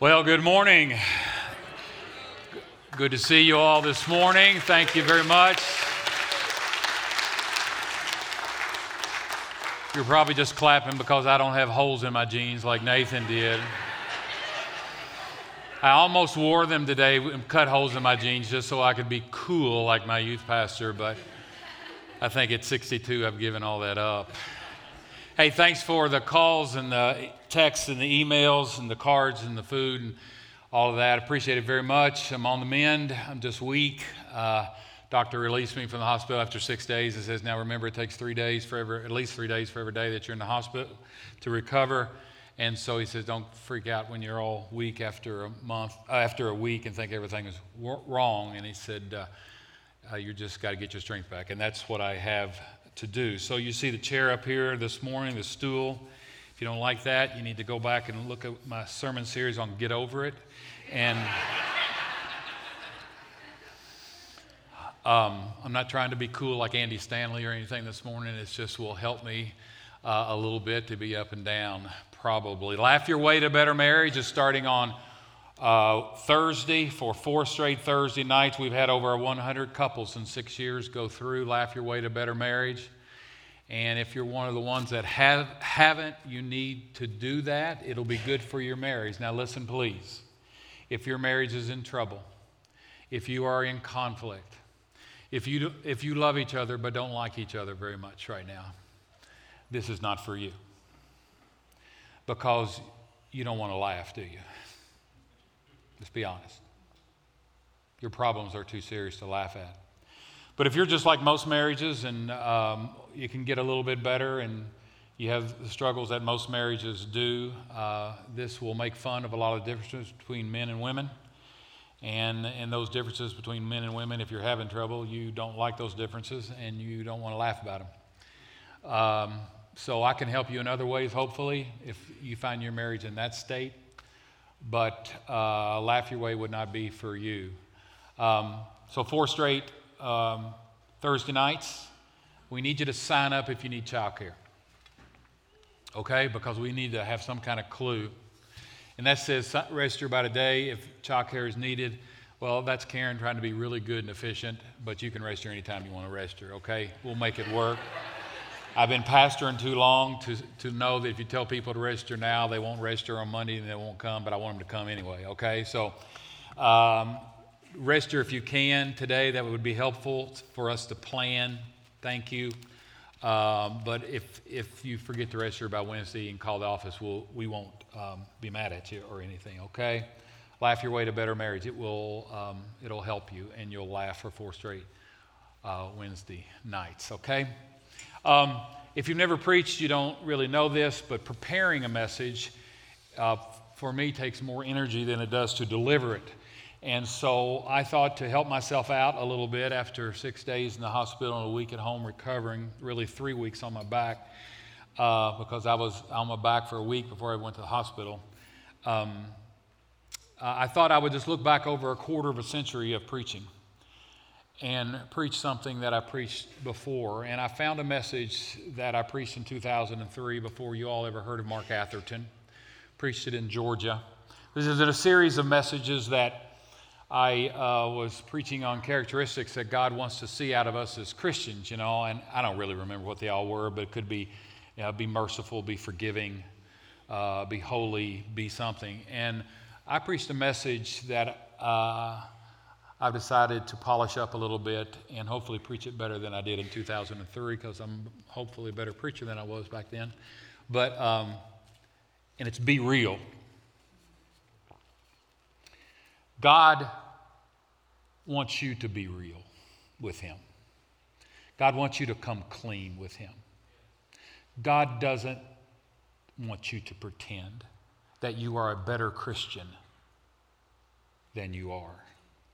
Well, good morning. Good to see you all this morning. Thank you very much. You're probably just clapping because I don't have holes in my jeans like Nathan did. I almost wore them today and cut holes in my jeans just so I could be cool like my youth pastor, but I think at 62 I've given all that up. Hey, thanks for the calls and the texts and the emails and the cards and the food and all of that. Appreciate it very much. I'm on the mend. I'm just weak. Uh, doctor released me from the hospital after six days and says, now remember, it takes three days for every, at least three days for every day that you're in the hospital to recover. And so he says, don't freak out when you're all weak after a month, uh, after a week and think everything is wrong. And he said, uh, uh, you just got to get your strength back. And that's what I have to do. So you see the chair up here this morning, the stool. If you don't like that, you need to go back and look at my sermon series on Get Over It. And um, I'm not trying to be cool like Andy Stanley or anything this morning. It's just will help me uh, a little bit to be up and down, probably. Laugh Your Way to Better Marriage is starting on uh, Thursday for four straight Thursday nights. We've had over 100 couples in six years go through Laugh Your Way to Better Marriage. And if you're one of the ones that have, haven't, you need to do that. It'll be good for your marriage. Now, listen, please. If your marriage is in trouble, if you are in conflict, if you, if you love each other but don't like each other very much right now, this is not for you. Because you don't want to laugh, do you? Let's be honest. Your problems are too serious to laugh at. But if you're just like most marriages and um, you can get a little bit better and you have the struggles that most marriages do, uh, this will make fun of a lot of differences between men and women. And, and those differences between men and women, if you're having trouble, you don't like those differences and you don't want to laugh about them. Um, so I can help you in other ways, hopefully, if you find your marriage in that state but uh, Laugh Your Way would not be for you. Um, so, four straight um, Thursday nights. We need you to sign up if you need childcare. Okay? Because we need to have some kind of clue. And that says register about a day if childcare is needed. Well, that's Karen trying to be really good and efficient, but you can register anytime you want to register, okay? We'll make it work. I've been pastoring too long to, to know that if you tell people to register now, they won't register on Monday and they won't come, but I want them to come anyway, okay? So um, register if you can today. That would be helpful for us to plan. Thank you. Um, but if, if you forget to register by Wednesday and call the office, we'll, we won't um, be mad at you or anything, okay? Laugh your way to better marriage. It will, um, it'll help you, and you'll laugh for four straight uh, Wednesday nights, okay? Um, if you've never preached, you don't really know this, but preparing a message uh, for me takes more energy than it does to deliver it. And so I thought to help myself out a little bit after six days in the hospital and a week at home recovering, really three weeks on my back, uh, because I was on my back for a week before I went to the hospital. Um, I thought I would just look back over a quarter of a century of preaching and preach something that I preached before. And I found a message that I preached in 2003 before you all ever heard of Mark Atherton. Preached it in Georgia. This is in a series of messages that I uh, was preaching on characteristics that God wants to see out of us as Christians, you know, and I don't really remember what they all were, but it could be you know, be merciful, be forgiving, uh, be holy, be something. And I preached a message that. Uh, I've decided to polish up a little bit and hopefully preach it better than I did in 2003 because I'm hopefully a better preacher than I was back then. But, um, and it's be real. God wants you to be real with Him. God wants you to come clean with Him. God doesn't want you to pretend that you are a better Christian than you are.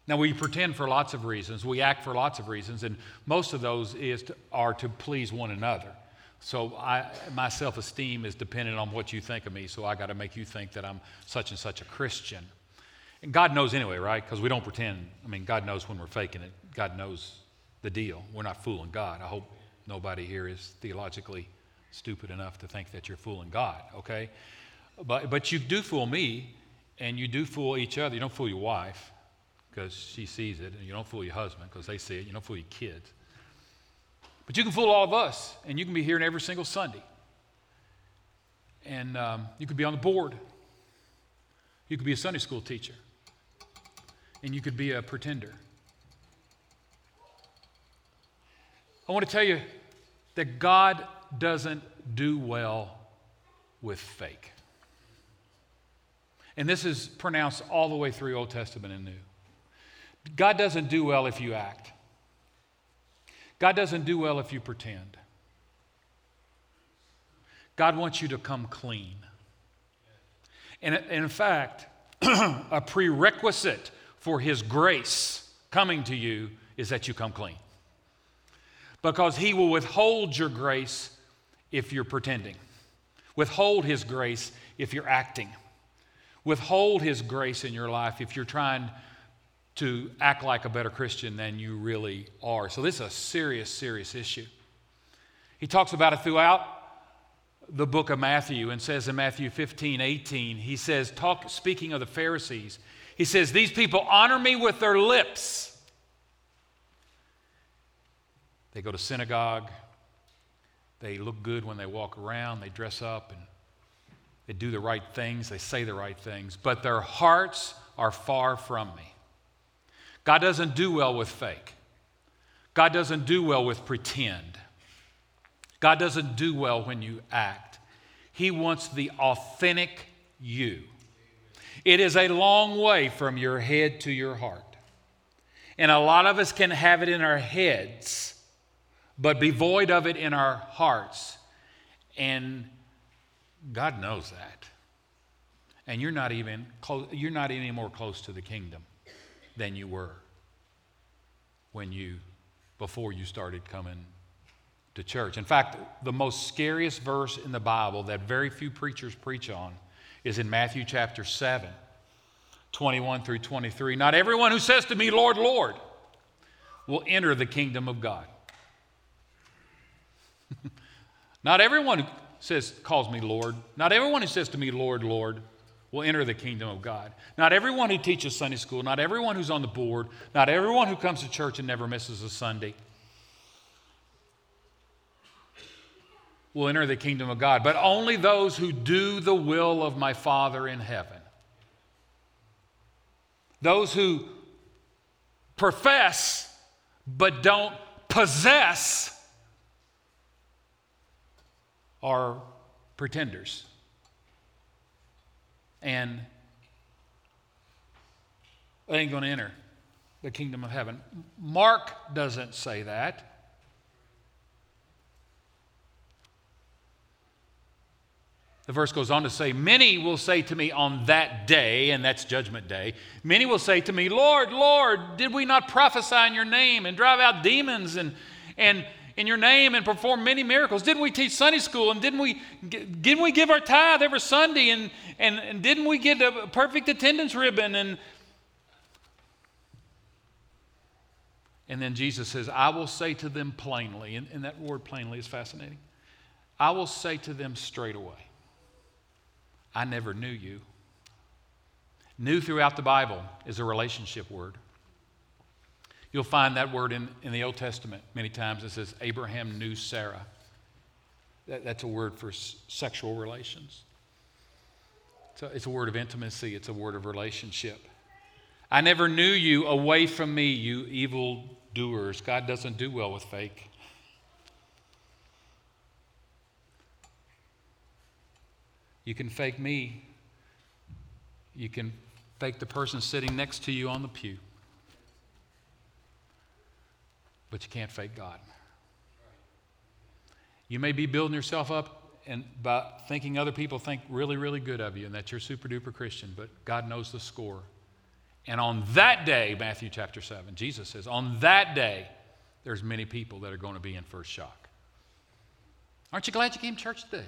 Now, we pretend for lots of reasons, we act for lots of reasons, and most of those is to, are to please one another. So, I, my self esteem is dependent on what you think of me, so I got to make you think that I'm such and such a Christian. And God knows anyway, right? Because we don't pretend. I mean, God knows when we're faking it, God knows the deal. We're not fooling God. I hope nobody here is theologically stupid enough to think that you're fooling God, okay? But, but you do fool me and you do fool each other. You don't fool your wife because she sees it, and you don't fool your husband because they see it. You don't fool your kids. But you can fool all of us, and you can be here every single Sunday. And um, you could be on the board. You could be a Sunday school teacher. And you could be a pretender. I want to tell you that God doesn't do well with fake. And this is pronounced all the way through Old Testament and New. God doesn't do well if you act. God doesn't do well if you pretend. God wants you to come clean. And in fact, a prerequisite for His grace coming to you is that you come clean. Because He will withhold your grace if you're pretending, withhold His grace if you're acting, withhold His grace in your life if you're trying to act like a better Christian than you really are. So, this is a serious, serious issue. He talks about it throughout the book of Matthew and says in Matthew 15, 18, he says, talk, speaking of the Pharisees, he says, These people honor me with their lips. They go to synagogue, they look good when they walk around, they dress up, and they do the right things, they say the right things, but their hearts are far from me. God doesn't do well with fake. God doesn't do well with pretend. God doesn't do well when you act. He wants the authentic you. It is a long way from your head to your heart. And a lot of us can have it in our heads, but be void of it in our hearts. And God knows that. And you're not even close, you're not any more close to the kingdom than you were when you before you started coming to church. In fact, the most scariest verse in the Bible that very few preachers preach on is in Matthew chapter 7, 21 through 23. Not everyone who says to me, Lord, Lord, will enter the kingdom of God. not everyone who says, calls me Lord, not everyone who says to me, Lord, Lord, will enter the kingdom of God. Not everyone who teaches Sunday school, not everyone who's on the board, not everyone who comes to church and never misses a Sunday will enter the kingdom of God, but only those who do the will of my Father in heaven. Those who profess but don't possess are pretenders. And they ain't going to enter the kingdom of heaven. Mark doesn't say that. The verse goes on to say, Many will say to me on that day, and that's judgment day, many will say to me, Lord, Lord, did we not prophesy in your name and drive out demons and, and in your name and perform many miracles? Didn't we teach Sunday school and didn't we, didn't we give our tithe every Sunday and, and, and didn't we get a perfect attendance ribbon? And, and then Jesus says, I will say to them plainly, and, and that word plainly is fascinating. I will say to them straight away. I never knew you. New throughout the Bible is a relationship word. You'll find that word in, in the Old Testament many times. It says, Abraham knew Sarah. That, that's a word for s- sexual relations. So it's a word of intimacy, it's a word of relationship. I never knew you away from me, you evil doers. God doesn't do well with fake. You can fake me. You can fake the person sitting next to you on the pew. But you can't fake God. You may be building yourself up and by thinking other people think really, really good of you and that you're super duper Christian, but God knows the score. And on that day, Matthew chapter 7, Jesus says, on that day, there's many people that are going to be in first shock. Aren't you glad you came to church today?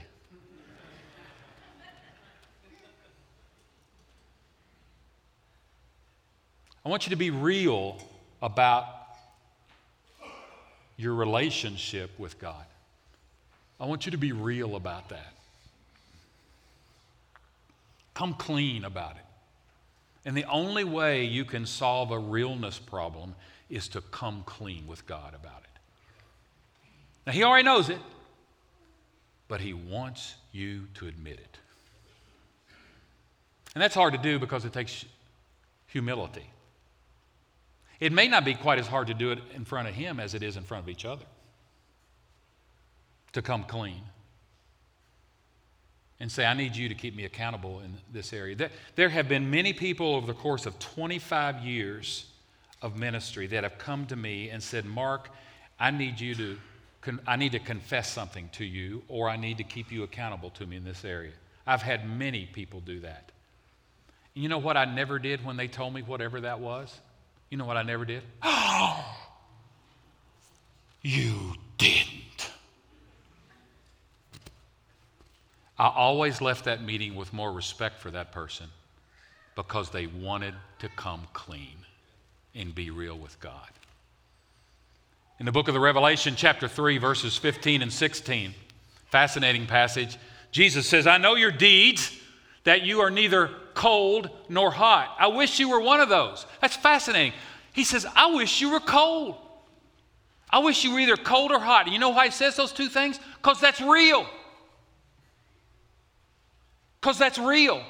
I want you to be real about your relationship with God. I want you to be real about that. Come clean about it. And the only way you can solve a realness problem is to come clean with God about it. Now, He already knows it, but He wants you to admit it. And that's hard to do because it takes humility. It may not be quite as hard to do it in front of Him as it is in front of each other to come clean and say, I need you to keep me accountable in this area. There have been many people over the course of 25 years of ministry that have come to me and said, Mark, I need you to. I need to confess something to you, or I need to keep you accountable to me in this area. I've had many people do that. You know what I never did when they told me whatever that was? You know what I never did? Oh, you didn't. I always left that meeting with more respect for that person because they wanted to come clean and be real with God. In the book of the Revelation, chapter 3, verses 15 and 16, fascinating passage, Jesus says, I know your deeds, that you are neither cold nor hot. I wish you were one of those. That's fascinating. He says, I wish you were cold. I wish you were either cold or hot. You know why he says those two things? Because that's real. Because that's real.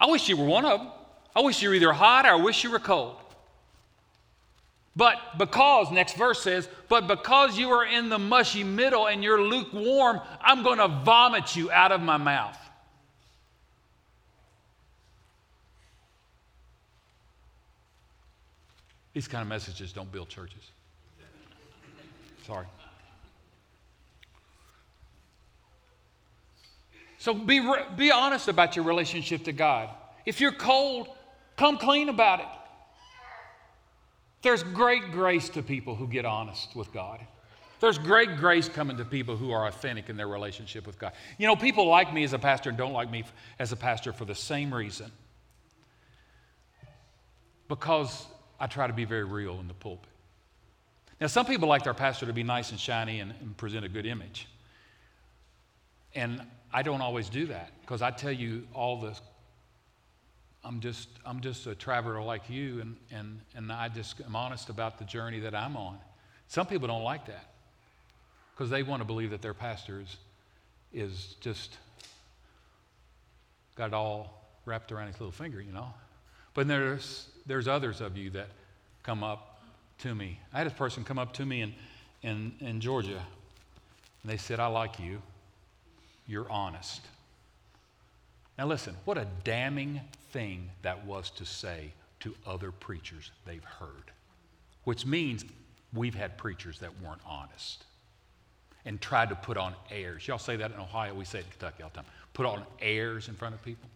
I wish you were one of them. I wish you were either hot or I wish you were cold. But because, next verse says, but because you are in the mushy middle and you're lukewarm, I'm going to vomit you out of my mouth. These kind of messages don't build churches. Sorry. So be, be honest about your relationship to God. If you're cold, come clean about it. There's great grace to people who get honest with God. There's great grace coming to people who are authentic in their relationship with God. You know, people like me as a pastor and don't like me as a pastor for the same reason. Because I try to be very real in the pulpit. Now, some people like their pastor to be nice and shiny and, and present a good image. And I don't always do that because I tell you all the I'm just, I'm just a traveler like you, and, and, and I just am honest about the journey that I'm on. Some people don't like that because they want to believe that their pastor is, is just got it all wrapped around his little finger, you know. But there's, there's others of you that come up to me. I had a person come up to me in, in, in Georgia, and they said, I like you. You're honest. Now, listen, what a damning thing that was to say to other preachers they've heard, which means we've had preachers that weren't honest and tried to put on airs. Y'all say that in Ohio, we say it in Kentucky all the time. Put on airs in front of people.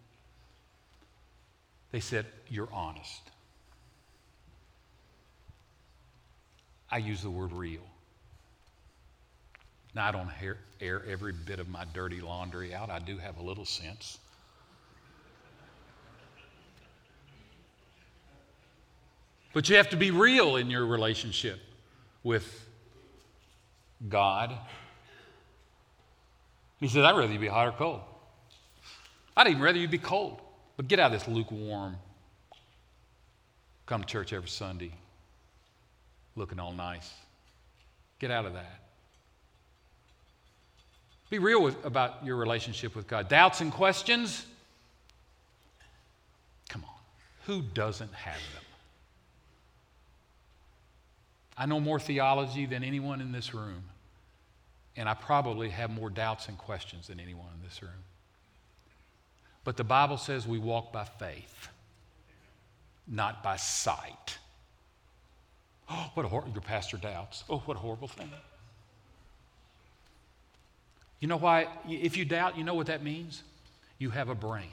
They said, You're honest. I use the word real. Now, I don't air every bit of my dirty laundry out. I do have a little sense. But you have to be real in your relationship with God. He said, I'd rather you be hot or cold. I'd even rather you be cold. But get out of this lukewarm, come to church every Sunday, looking all nice. Get out of that. Be real with, about your relationship with God. Doubts and questions? Come on. Who doesn't have them? I know more theology than anyone in this room, and I probably have more doubts and questions than anyone in this room. But the Bible says we walk by faith, not by sight. Oh, what a horrible, your pastor doubts. Oh, what a horrible thing. You know why? If you doubt, you know what that means? You have a brain.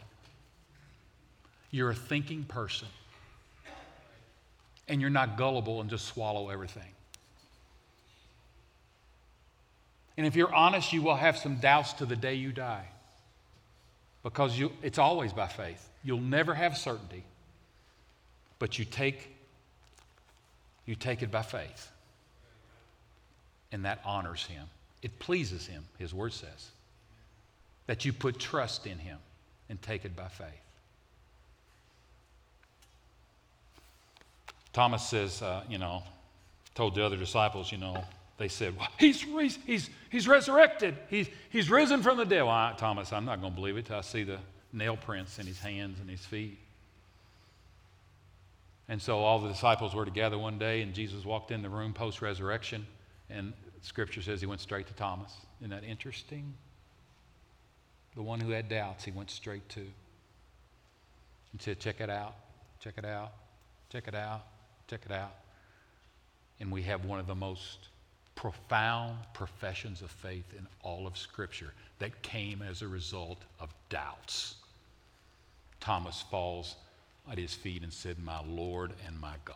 You're a thinking person and you're not gullible and just swallow everything. And if you're honest, you will have some doubts to the day you die because you, it's always by faith. You'll never have certainty, but you take, you take it by faith. And that honors him. It pleases him, his word says, that you put trust in him and take it by faith. Thomas says, uh, you know, told the other disciples, you know, they said, well, he's, he's, he's resurrected. He's, he's risen from the dead. Well, I, Thomas, I'm not going to believe it till I see the nail prints in his hands and his feet. And so all the disciples were together one day, and Jesus walked in the room post resurrection, and scripture says he went straight to Thomas. Isn't that interesting? The one who had doubts, he went straight to. And said, Check it out, check it out, check it out, check it out. And we have one of the most profound professions of faith in all of Scripture that came as a result of doubts. Thomas falls at his feet and said, My Lord and my God.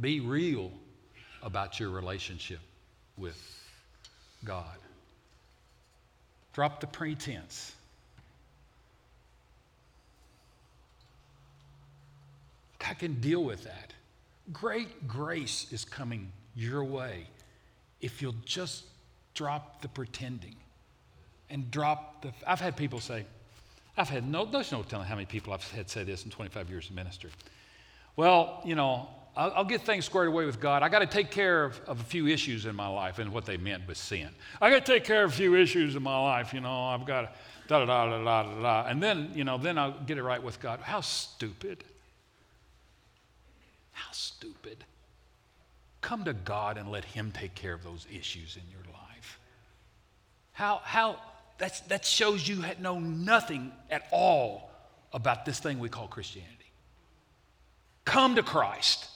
Be real about your relationship with God. Drop the pretense. God can deal with that. Great grace is coming your way if you'll just drop the pretending and drop the. I've had people say, I've had no, there's no telling how many people I've had say this in 25 years of ministry. Well, you know, I'll, I'll get things squared away with God. I got to take care of, of a few issues in my life, and what they meant was sin. I got to take care of a few issues in my life. You know, I've got to da da da da da da, and then you know, then I'll get it right with God. How stupid! How stupid! Come to God and let Him take care of those issues in your life. How how that's, that shows you know nothing at all about this thing we call Christianity. Come to Christ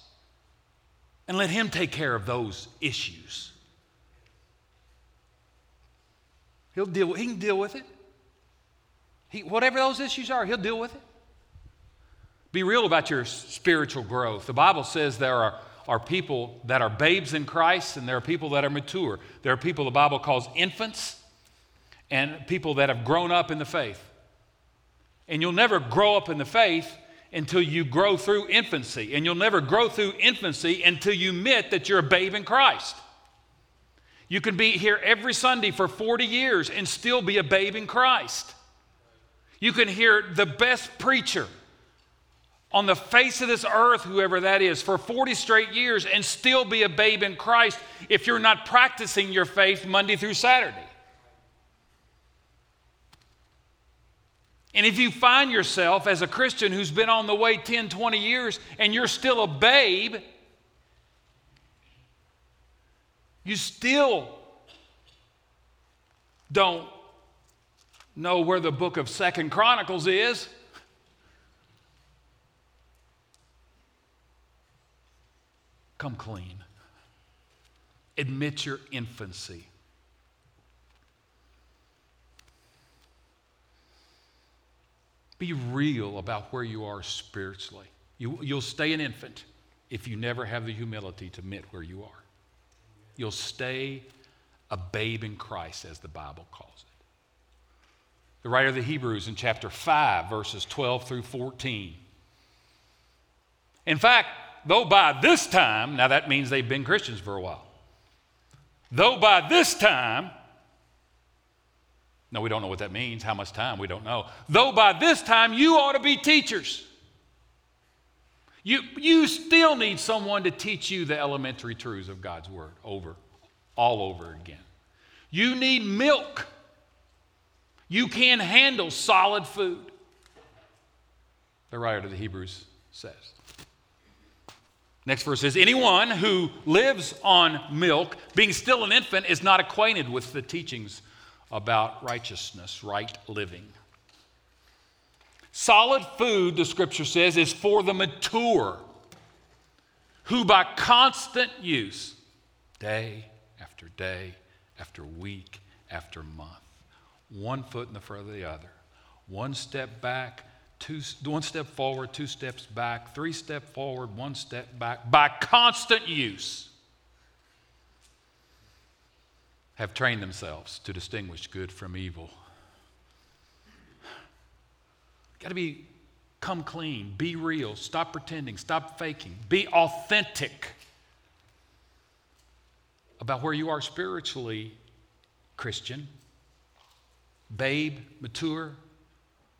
and let Him take care of those issues. He'll deal, he can deal with it. He, whatever those issues are, He'll deal with it. Be real about your spiritual growth. The Bible says there are, are people that are babes in Christ and there are people that are mature. There are people the Bible calls infants and people that have grown up in the faith. And you'll never grow up in the faith until you grow through infancy. And you'll never grow through infancy until you admit that you're a babe in Christ. You can be here every Sunday for 40 years and still be a babe in Christ. You can hear the best preacher on the face of this earth, whoever that is, for 40 straight years and still be a babe in Christ if you're not practicing your faith Monday through Saturday. And if you find yourself as a Christian who's been on the way 10, 20 years and you're still a babe, you still don't know where the book of Second Chronicles is. Come clean. Admit your infancy. Be real about where you are spiritually. You, you'll stay an infant if you never have the humility to admit where you are. You'll stay a babe in Christ, as the Bible calls it. The writer of the Hebrews in chapter 5, verses 12 through 14. In fact, though by this time, now that means they've been Christians for a while, though by this time no, we don't know what that means. How much time? We don't know. Though by this time you ought to be teachers. You, you still need someone to teach you the elementary truths of God's Word over, all over again. You need milk. You can handle solid food. The writer of the Hebrews says. Next verse says, Anyone who lives on milk, being still an infant, is not acquainted with the teachings about righteousness, right living. Solid food, the scripture says, is for the mature, who by constant use, day after day, after week, after month, one foot in the front of the other, one step back, two, one step forward, two steps back, three step forward, one step back, by constant use have trained themselves to distinguish good from evil. Got to be come clean, be real, stop pretending, stop faking, be authentic about where you are spiritually, Christian, babe, mature,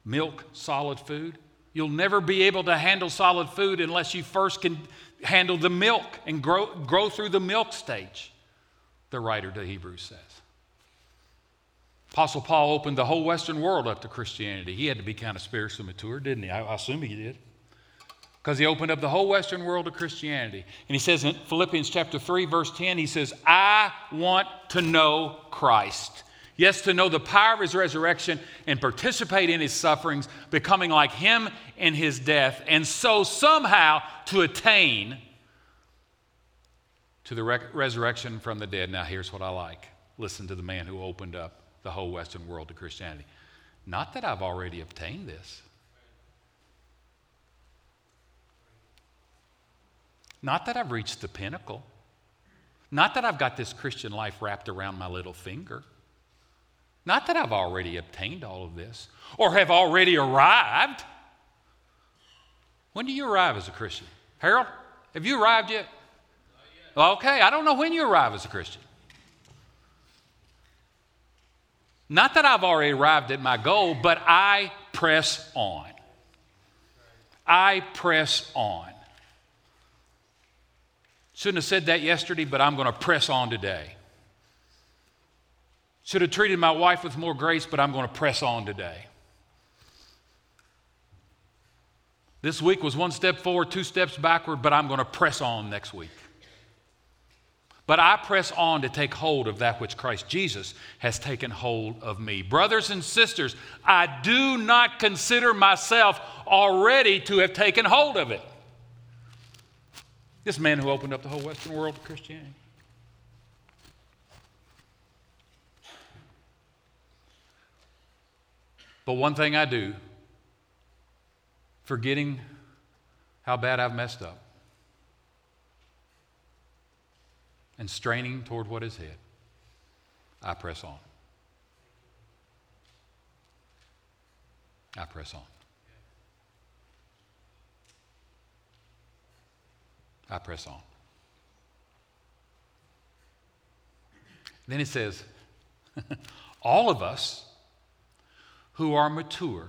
milk, solid food. You'll never be able to handle solid food unless you first can handle the milk and grow, grow through the milk stage, the writer to Hebrews says. Apostle Paul opened the whole Western world up to Christianity. He had to be kind of spiritually mature, didn't he? I, I assume he did. Because he opened up the whole Western world to Christianity. And he says in Philippians chapter 3, verse 10, he says, I want to know Christ. Yes, to know the power of his resurrection and participate in his sufferings, becoming like him in his death, and so somehow to attain to the resurrection from the dead. Now, here's what I like listen to the man who opened up the whole Western world to Christianity. Not that I've already obtained this. Not that I've reached the pinnacle. Not that I've got this Christian life wrapped around my little finger. Not that I've already obtained all of this or have already arrived. When do you arrive as a Christian? Harold, have you arrived yet? yet? Okay, I don't know when you arrive as a Christian. Not that I've already arrived at my goal, but I press on. I press on. Shouldn't have said that yesterday, but I'm going to press on today. Should have treated my wife with more grace, but I'm going to press on today. This week was one step forward, two steps backward, but I'm going to press on next week. But I press on to take hold of that which Christ Jesus has taken hold of me. Brothers and sisters, I do not consider myself already to have taken hold of it. This man who opened up the whole Western world to Christianity. But one thing I do, forgetting how bad I've messed up, and straining toward what is ahead, I press on. I press on. I press on. Then it says, all of us who are mature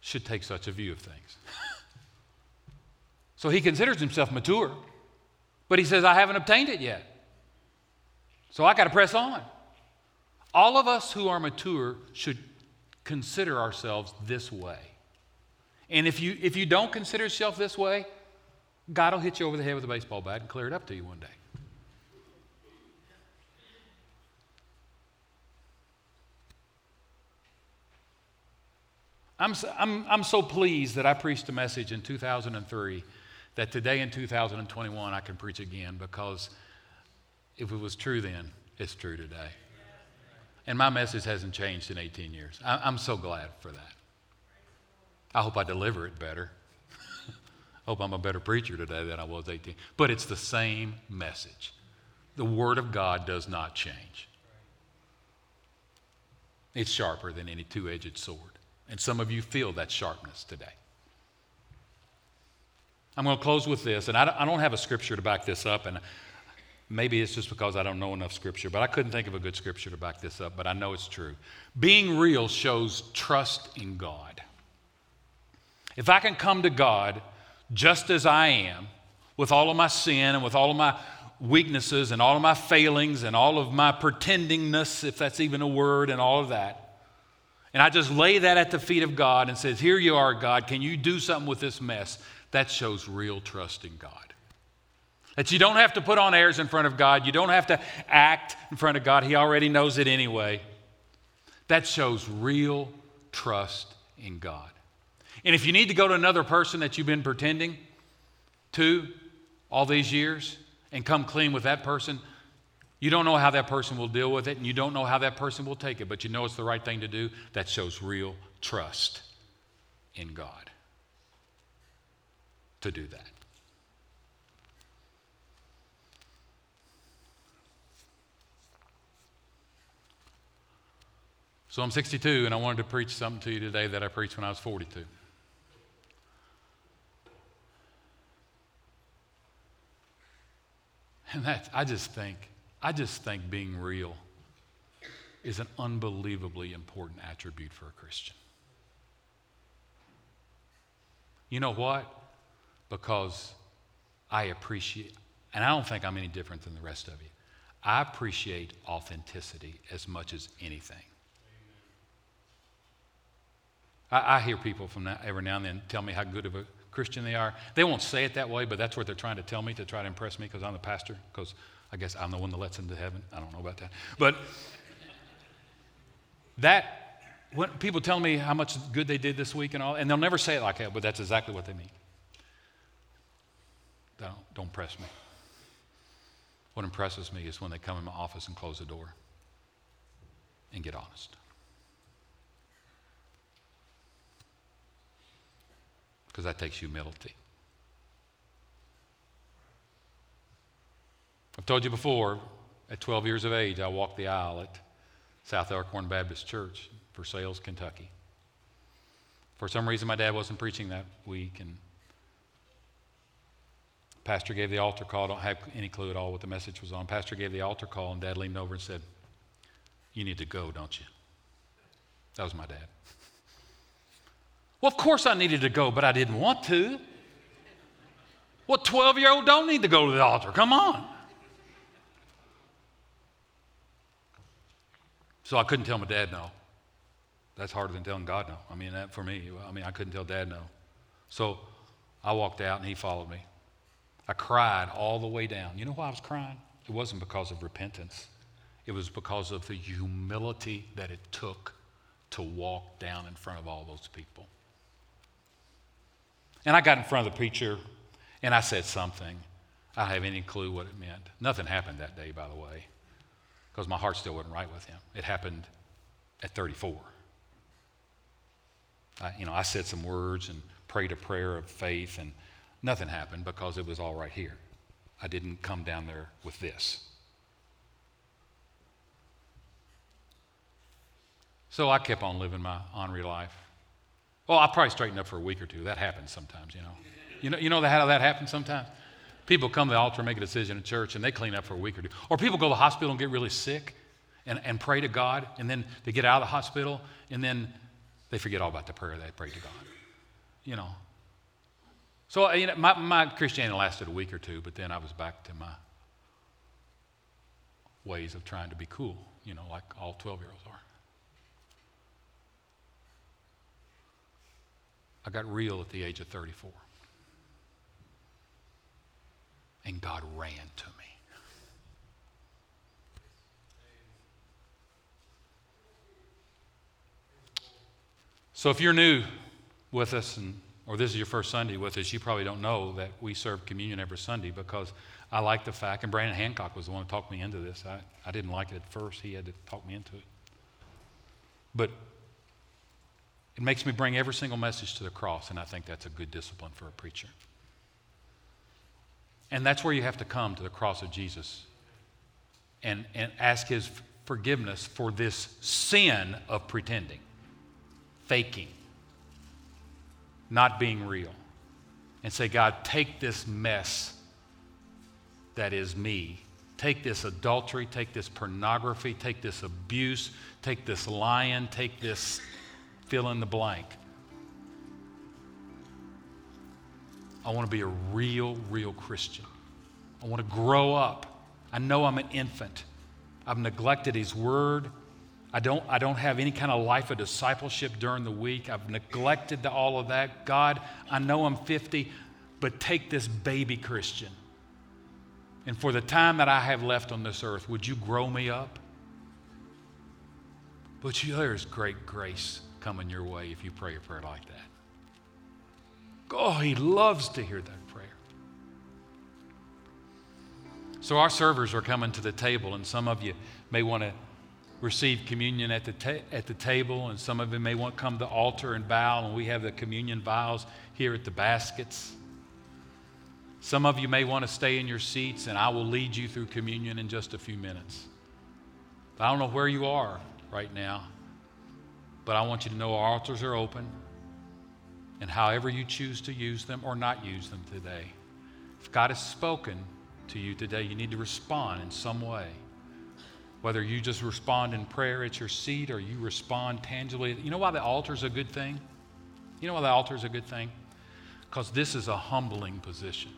should take such a view of things. so he considers himself mature. But he says, I haven't obtained it yet. So I got to press on. All of us who are mature should consider ourselves this way. And if you, if you don't consider yourself this way, God will hit you over the head with a baseball bat and clear it up to you one day. I'm so, I'm, I'm so pleased that I preached a message in 2003 that today in 2021 I can preach again because if it was true then, it's true today. And my message hasn't changed in 18 years. I, I'm so glad for that. I hope I deliver it better. I hope I'm a better preacher today than I was 18. But it's the same message. The Word of God does not change. It's sharper than any two edged sword. And some of you feel that sharpness today. I'm going to close with this, and I don't have a scripture to back this up, and maybe it's just because I don't know enough scripture, but I couldn't think of a good scripture to back this up, but I know it's true. Being real shows trust in God. If I can come to God just as I am, with all of my sin and with all of my weaknesses and all of my failings and all of my pretendingness, if that's even a word, and all of that, and I just lay that at the feet of God and says, Here you are, God, can you do something with this mess? that shows real trust in God. That you don't have to put on airs in front of God, you don't have to act in front of God, He already knows it anyway. That shows real trust in God. And if you need to go to another person that you've been pretending to all these years and come clean with that person, you don't know how that person will deal with it and you don't know how that person will take it, but you know it's the right thing to do. That shows real trust in God to do that. So I'm 62, and I wanted to preach something to you today that I preached when I was 42. And that, I just think, I just think being real is an unbelievably important attribute for a Christian. You know what? Because I appreciate, and I don't think I'm any different than the rest of you. I appreciate authenticity as much as anything. I, I, hear people from that every now and then tell me how good of a Christian they are. They won't say it that way, but that's what they're trying to tell me to try to impress me because I'm the pastor, because I guess I'm the one that lets them to heaven. I don't know about that. But that, when people tell me how much good they did this week and all, and they'll never say it like that, but that's exactly what they mean. Don't, don't press me. What impresses me is when they come in my office and close the door and get honest. Because that takes humility. I've told you before, at 12 years of age, I walked the aisle at South Elkhorn Baptist Church Versailles, Kentucky. For some reason, my dad wasn't preaching that week, and pastor gave the altar call. I don't have any clue at all what the message was on. Pastor gave the altar call, and dad leaned over and said, You need to go, don't you? That was my dad. Well, of course I needed to go, but I didn't want to. What 12 year old don't need to go to the altar? Come on. So I couldn't tell my dad no. That's harder than telling God no. I mean, that for me, I mean, I couldn't tell dad no. So I walked out and he followed me. I cried all the way down. You know why I was crying? It wasn't because of repentance, it was because of the humility that it took to walk down in front of all those people. And I got in front of the preacher and I said something. I don't have any clue what it meant. Nothing happened that day, by the way because my heart still wasn't right with him. It happened at 34. I, you know, I said some words and prayed a prayer of faith, and nothing happened because it was all right here. I didn't come down there with this. So I kept on living my ornery life. Well, I probably straightened up for a week or two. That happens sometimes, you know. You know, you know how that happens sometimes? People come to the altar and make a decision in church and they clean up for a week or two. Or people go to the hospital and get really sick and, and pray to God and then they get out of the hospital and then they forget all about the prayer they prayed to God. You know. So you know, my, my Christianity lasted a week or two, but then I was back to my ways of trying to be cool, you know, like all 12 year olds are. I got real at the age of 34. And God ran to me. So if you're new with us, and, or this is your first Sunday with us, you probably don't know that we serve communion every Sunday because I like the fact, and Brandon Hancock was the one who talked me into this. I, I didn't like it at first, he had to talk me into it. But it makes me bring every single message to the cross, and I think that's a good discipline for a preacher. And that's where you have to come to the cross of Jesus and, and ask his forgiveness for this sin of pretending, faking, not being real. And say, God, take this mess that is me. Take this adultery, take this pornography, take this abuse, take this lying, take this fill in the blank. I want to be a real, real Christian. I want to grow up. I know I'm an infant. I've neglected His Word. I don't, I don't have any kind of life of discipleship during the week. I've neglected all of that. God, I know I'm 50, but take this baby Christian. And for the time that I have left on this earth, would you grow me up? But you, there's great grace coming your way if you pray a prayer like that. Oh, he loves to hear that prayer. So our servers are coming to the table, and some of you may want to receive communion at the, ta- at the table, and some of you may want to come to the altar and bow, and we have the communion vials here at the baskets. Some of you may want to stay in your seats, and I will lead you through communion in just a few minutes. I don't know where you are right now, but I want you to know our altars are open and however you choose to use them or not use them today. If God has spoken to you today, you need to respond in some way. Whether you just respond in prayer at your seat or you respond tangibly. You know why the altar is a good thing? You know why the altar is a good thing? Because this is a humbling position.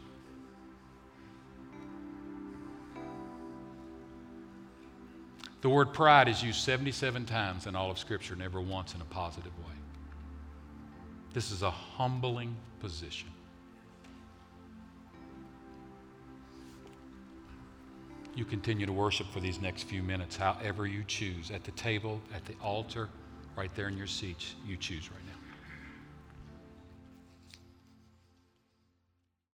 The word pride is used 77 times in all of Scripture, never once in a positive way. This is a humbling position. You continue to worship for these next few minutes, however you choose, at the table, at the altar, right there in your seats. You choose right now.